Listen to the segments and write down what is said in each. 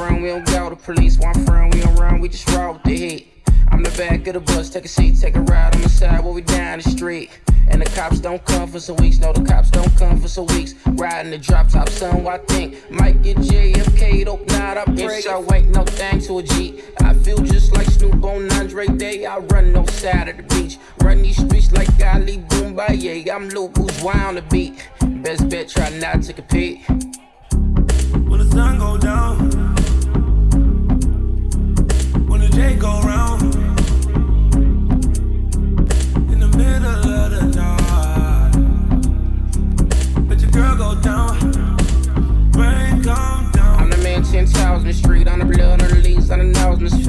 friend, we don't go to police. One friend, we don't run, we just roll with the heat. I'm the back of the bus, take a seat, take a ride on the side while we down the street. And the cops don't come for some weeks. No, the cops don't come for some weeks. Riding the drop top, son, I think might get JFK. Hope not, I pray. So ain't no thing to a G. I feel just like Snoop on Andre Day. I run no side of the beach. Run these streets like Ali Bomaye. I'm Lil Bourgeois on the beat. Best bet, try not to compete. When the sun go down,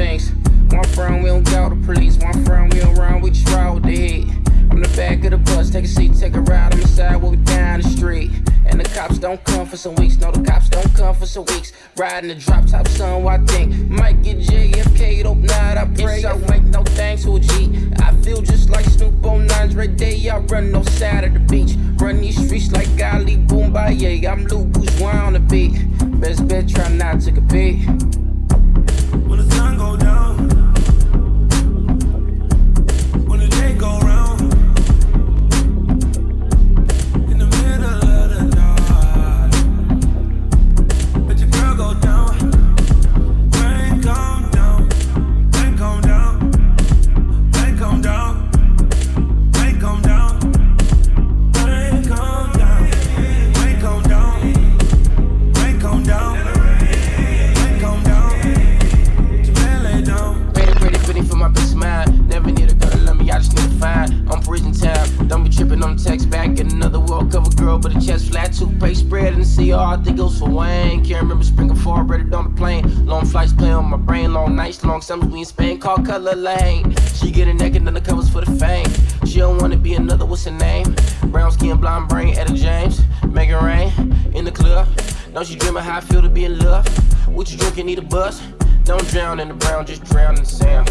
sphinx. One friend, we don't go to police. One friend, we don't run, we roll with the. I'm the back of the bus, take a seat, take a ride on the side, while we down the street. And the cops don't come for some weeks, no, the cops don't come for some weeks. Riding the drop top, son, I think might get JFK, not, I pray. I ain't no thanks to a G. I feel just like Snoop on Andre Day, I run no side of the beach. Run these streets like Ali Bomaye, I'm Lou Bourgeois on the beat. Best bet, try not to compete. Don't you dream of how I feel to be in love? What you drinking, need a bus? Don't drown in the brown, just drown in the sand.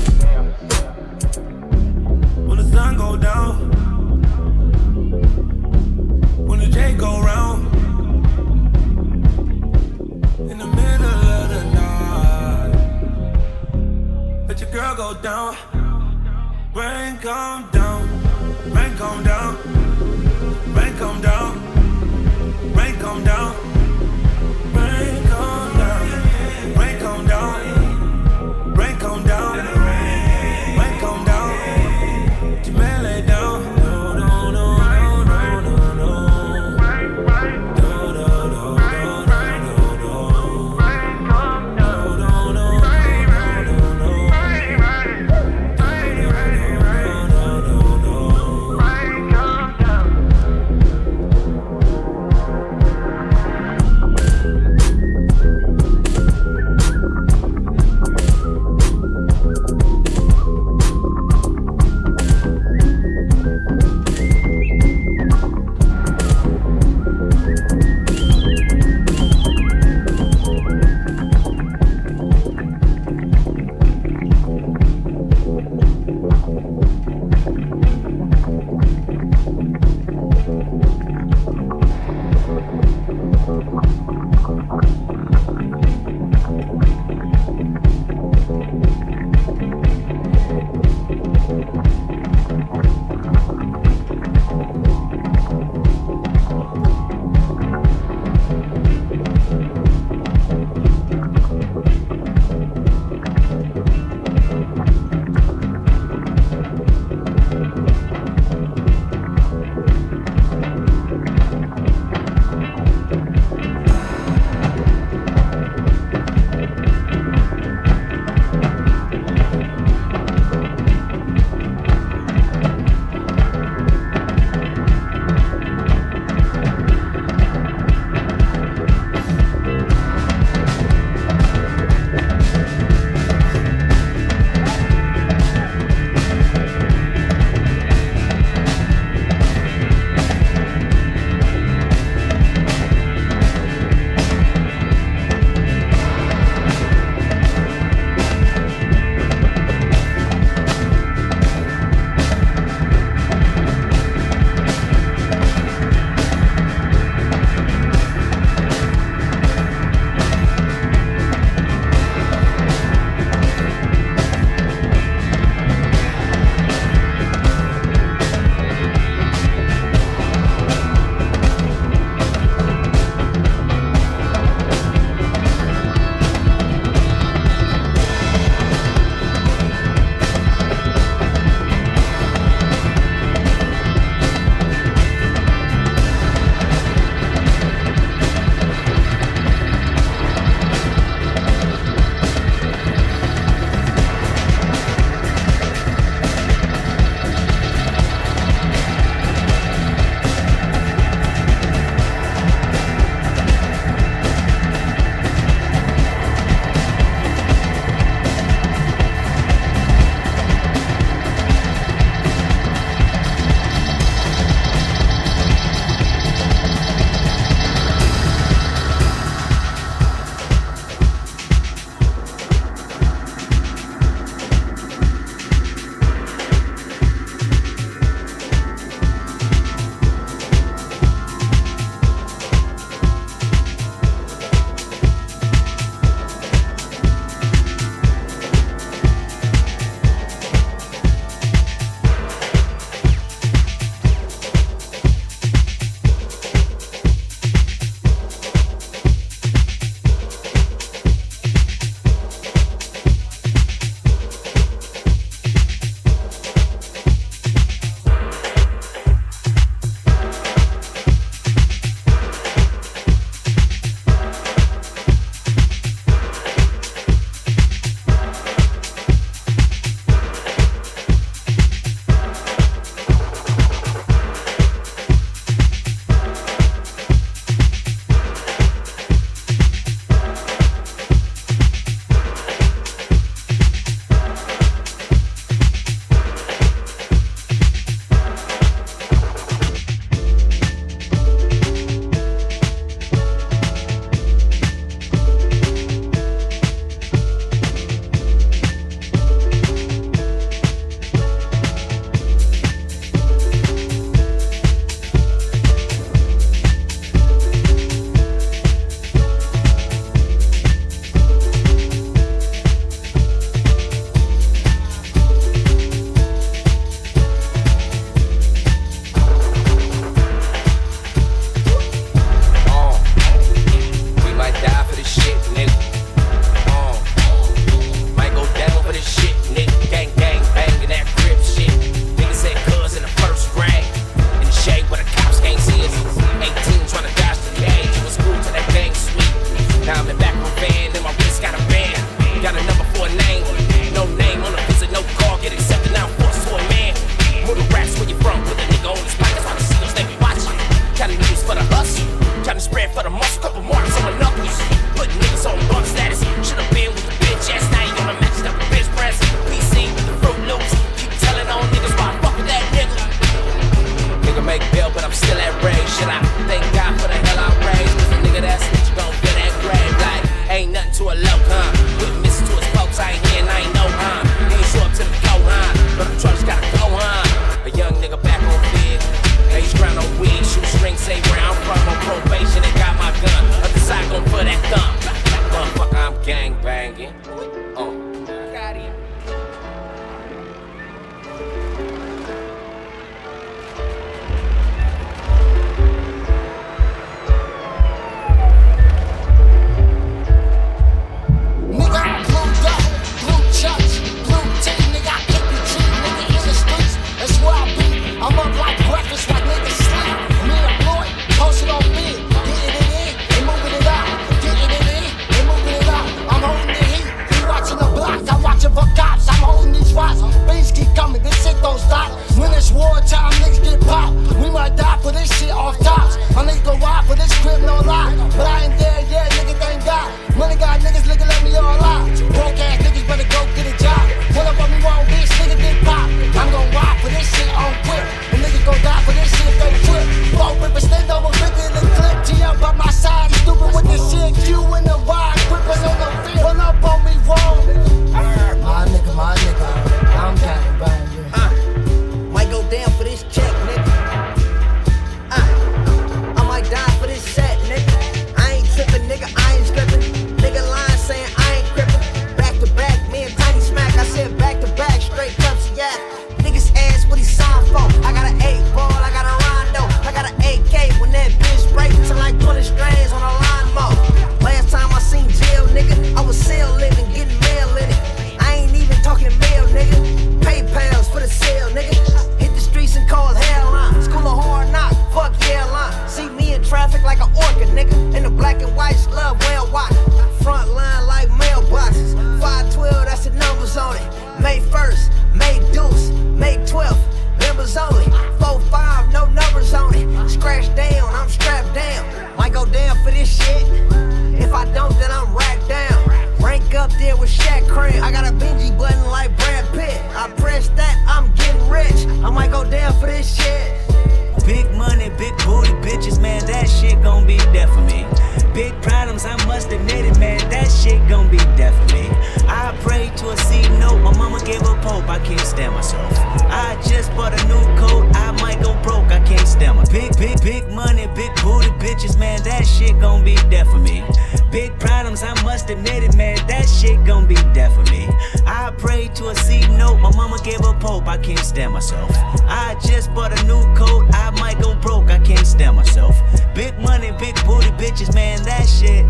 I can't stand myself. I just bought a new coat, I might go broke, I can't stand myself. big, big, big money, big booty bitches, man, that shit gon' be death for me. Big problems, I must admit it, man, that shit gon' be death for me. I prayed to a C note, my mama gave a pope, I can't stand myself. I just bought a new coat, I might go broke, I can't stand myself. Big money, big booty bitches, man, that shit.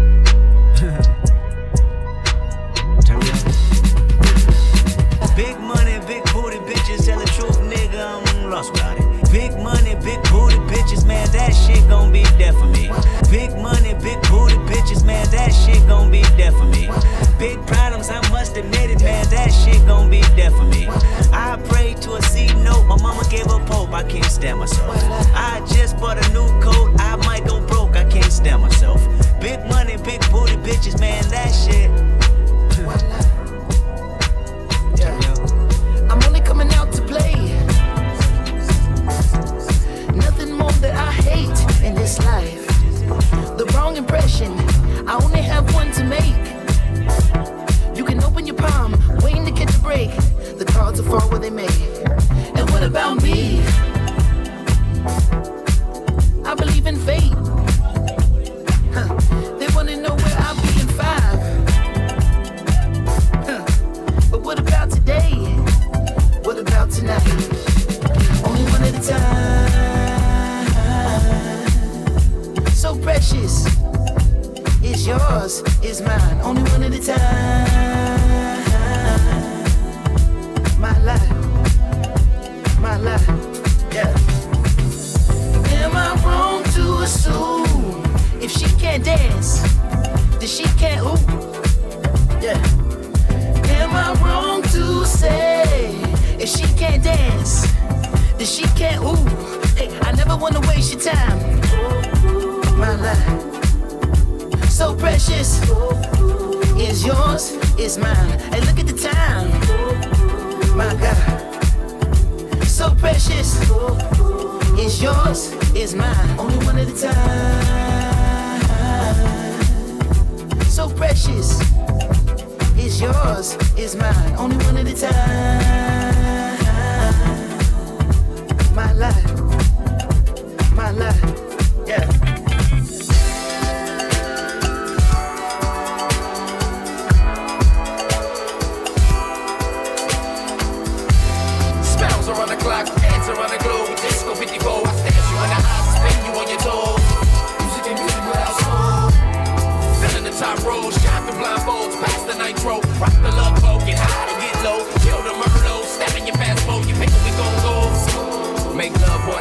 Big money. I'm lost without it. Big money, big booty bitches, man, that shit gon' be death for me. Big money, big booty bitches, man, that shit gon' be death for me. Big problems, I must admit it, man, that shit gon' be death for me. I prayed to a C note, my mama gave a pope, I can't stand myself. I just bought a new coat, I might go broke, I can't stand myself. Big money, big booty bitches, man, that shit. this life. The wrong impression, I only have one to make. You can open your palm, waiting to catch a break. The cards will fall where they may. And what about me? I believe in fate. They wanna know where I'll be in five. But what about today? What about tonight? Only one at a time. precious. It's yours, it's mine, only one at a time. My life, my life, yeah. Am I wrong to assume if she can't dance, that she can't ooh? Yeah. Am I wrong to say if she can't dance, that she can't ooh? Hey, I never wanna waste your time my life. So precious is yours, is mine. And look at the time, my God. So precious is yours, is mine. Only one at a time. So precious is yours, is mine. Only one at a time. My life, my life.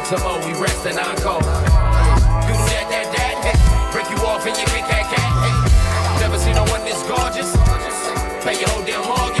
want some more, we rest and encore. You do that, that, that, break you off and you big cat cat. Never seen no one this gorgeous. Pay your whole damn mortgage.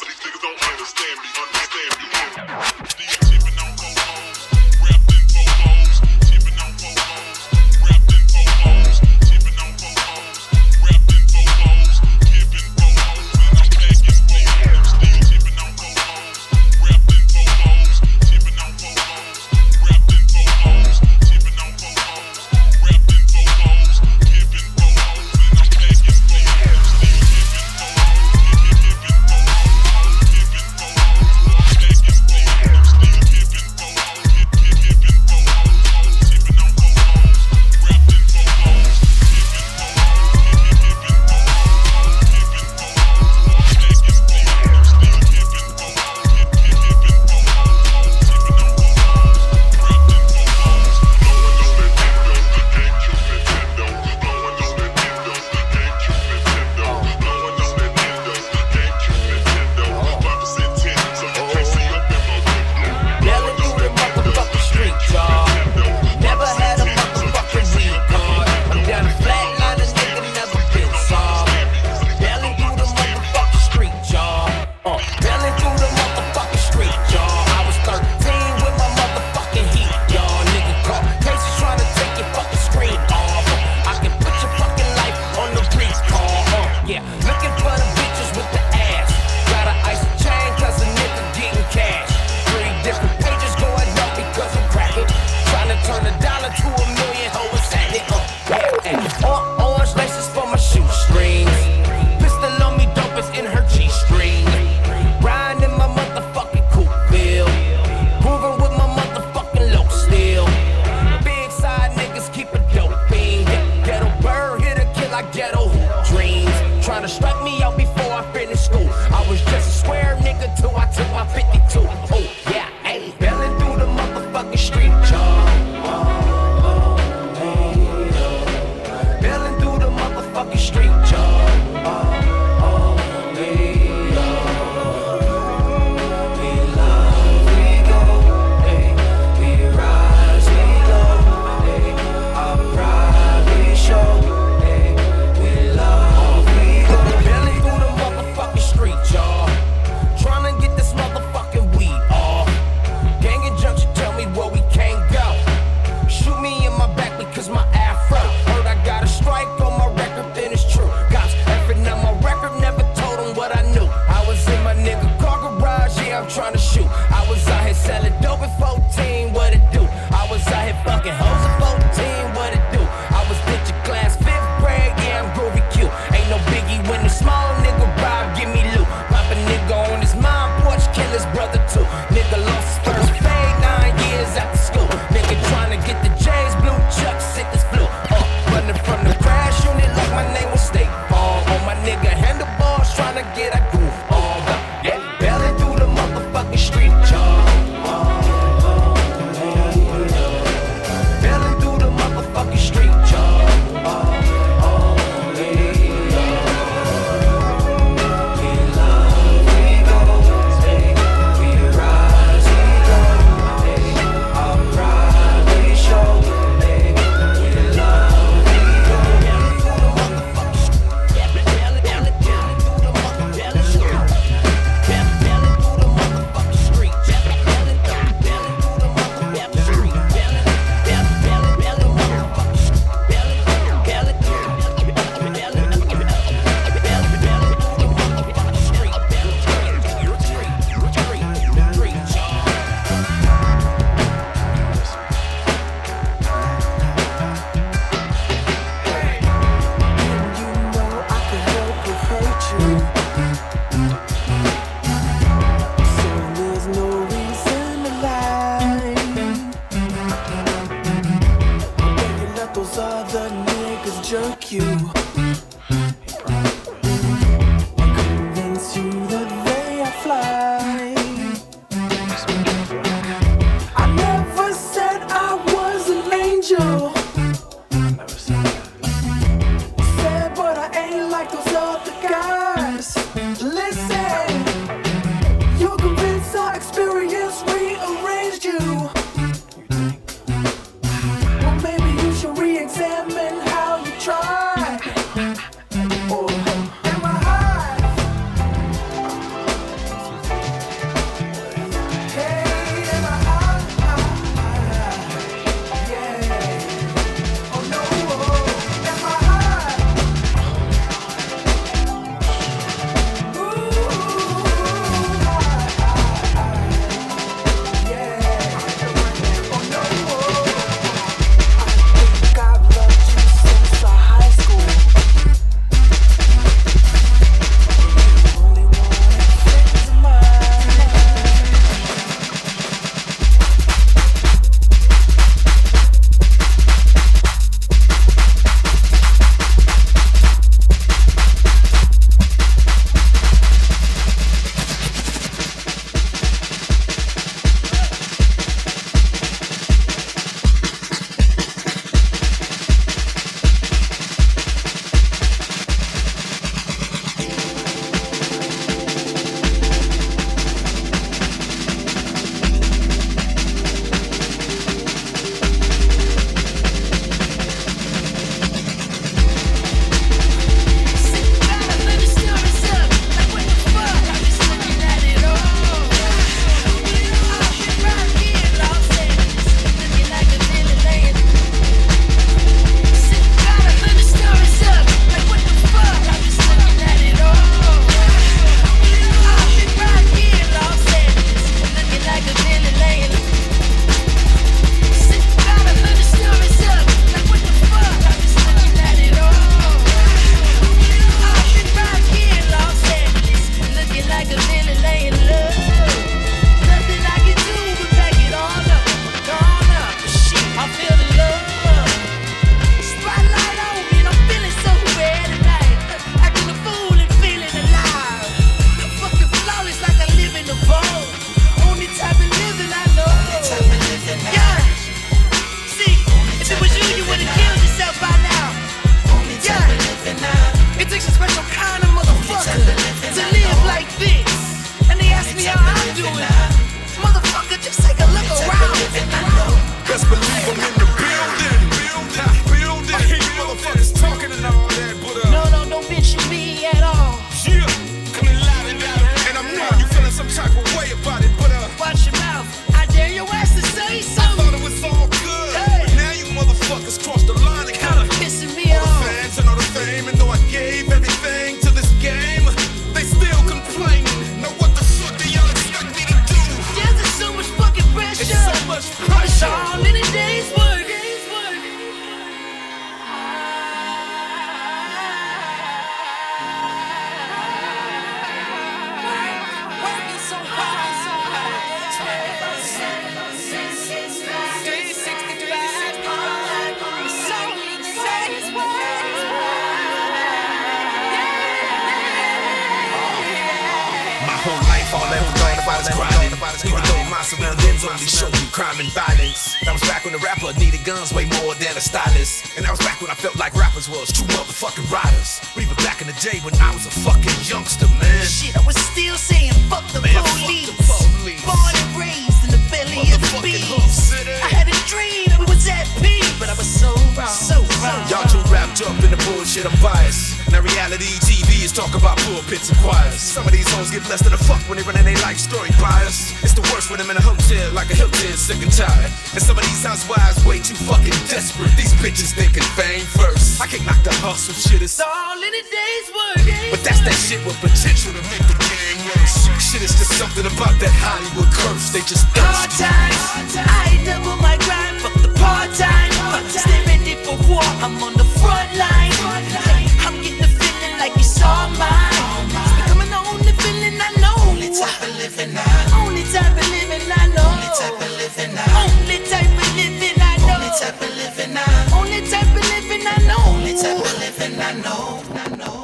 Cause these niggas don't understand me, understand strike me out. Know. I know. I know.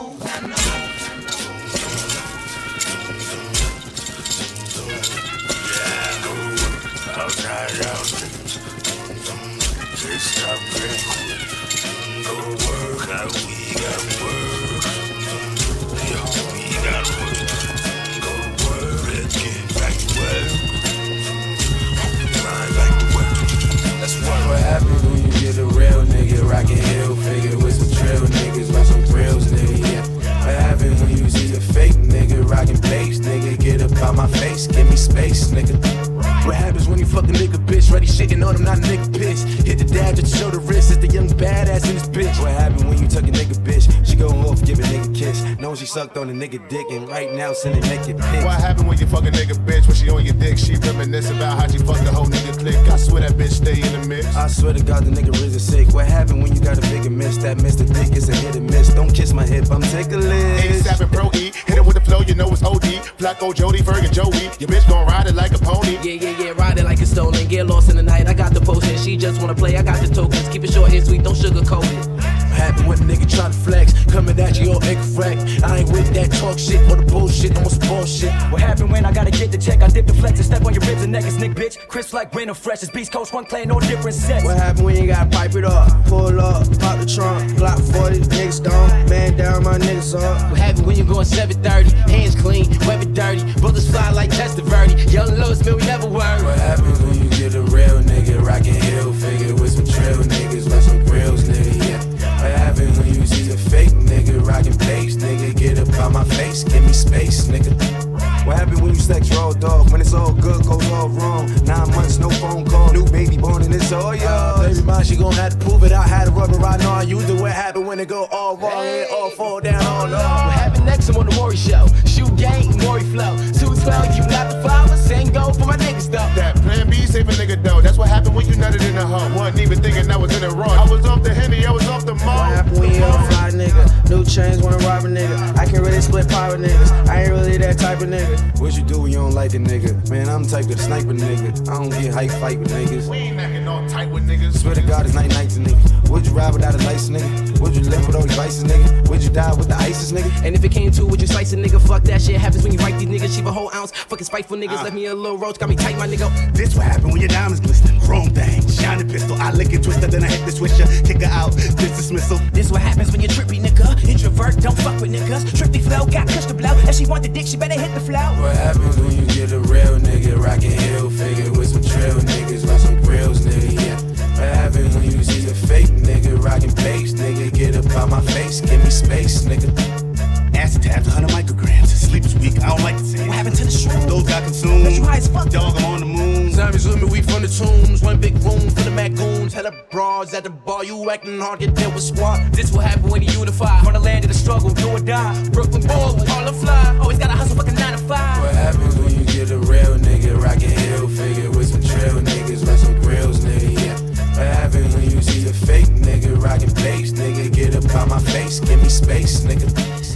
My face, give me space, nigga. What happens when you fuck a nigga bitch? Ready shitting on him, not a nigga piss. Hit the dad just show the wrist. It's the young badass in this bitch. What happened when you tuck a nigga bitch? She go off, give a nigga kiss. Know she sucked on a nigga dick and right now sending naked pics. What happened when you fuck a nigga bitch? When she on your dick, she reminisce about how she fucked the whole nigga clique. I swear that bitch stay in the mix. I swear to God, the nigga risen sick. What happened when you got a bigger miss? That Mr. Dick is a hit and miss. Don't kiss my hip, I'm ticklish. 87 Pro E, flow, you know it's OD. Flacko, Jody, Ferg, and Joey. Your bitch gon' ride it like a pony. Yeah, yeah, yeah, ride it like it's stolen. Get lost in the night. I got the potion. She just wanna play. I got the tokens. Keep it short and sweet. Don't sugarcoat it. What happened when a nigga try to flex? Coming at you all incorrect. I ain't with that talk shit or the bullshit. I'm on some bullshit. What happened when I gotta get the check? I dip the flex and step on your ribs and neck is Nick, bitch. Crisp like winter fresh as Beast Coast, one playing no different sets. What happened when you gotta pipe it up? Pull up, pop the trunk, Glock 40, niggas gone. Man down, my niggas up. What happened when you going 730? Hands clean, weapon dirty. Bullets fly like Testaverde. Young Louis, man, we never worry. What happens when you get a real nigga rockin' heel figure with rockin' bass, nigga? Get up out my face, give me space, nigga. What happened when you sex raw dog? When it's all good, goes all wrong. Nine months, no phone call, new baby born and it's all uh, yours. baby mine, she gon' have to prove it. I had a rubber right on you. Do what happened when it go all wrong, it all fall down all What low. happened next? I'm on the Maury show. Shoot gang, Maury flow. 212, you not the father. Same go for my niggas though. That plan B save a nigga dough. That's what happened when you nutted in the hoe. Wasn't even thinking I was in the wrong. I was off the henny, I was off the mall. What happened when you a fly nigga? New chains wanna rob a nigga. I can really split pie with niggas. I ain't really that type of nigga. What you do when you don't like a nigga? Man, I'm the type of sniper nigga. I don't get hype fight with niggas. We ain't acting all tight with niggas. Swear to God, it's night night to nigga. Would you ride without a license, nigga? Would you live with all these vices, nigga? Would you die with the ISIS, nigga? And if it came to it, would you slice a nigga? Fuck that shit happens when you write these niggas. Sheep a whole ounce. Fucking spiteful niggas ah. left me a little roach. Got me tight, my nigga. This what happen when your diamonds glisten. Chrome thing, shiny pistol. I lick it, twister, then I hit the switcher. Kick her out, this dismissal. This what happens when you're trippy, nigga. Introvert, don't fuck with niggas. Trippy flow, got kush to blow. And she want the dick, she better hit the flow. What happens when you get a real nigga rockin' heel figure with some trail niggas, rock some grills, nigga? Yeah. What happens when you see a fake nigga rockin' bass, nigga? Get up out my face, give me space, nigga. Acid tabs, 100 micrograms. Sleep is weak, I don't like the same. What happened to the shrimp? Those got consumed. Cause you high as fuck. Dog, I'm on the moon. Zombies with me, we from the tombs. One big room for the macoons. Had a bras at the bar, you acting hard, get there with squad. This will happen when you unify. From the land of the struggle, do or die. Brooklyn boy, all the fly. Always gotta hustle, fucking 9 to 5. What happens when you get a real nigga? Rockin' hill figure with some trail niggas, with some grills, nigga, yeah. What happens when you see a fake nigga rocking bass, nigga? Get up out my face, give me space, nigga.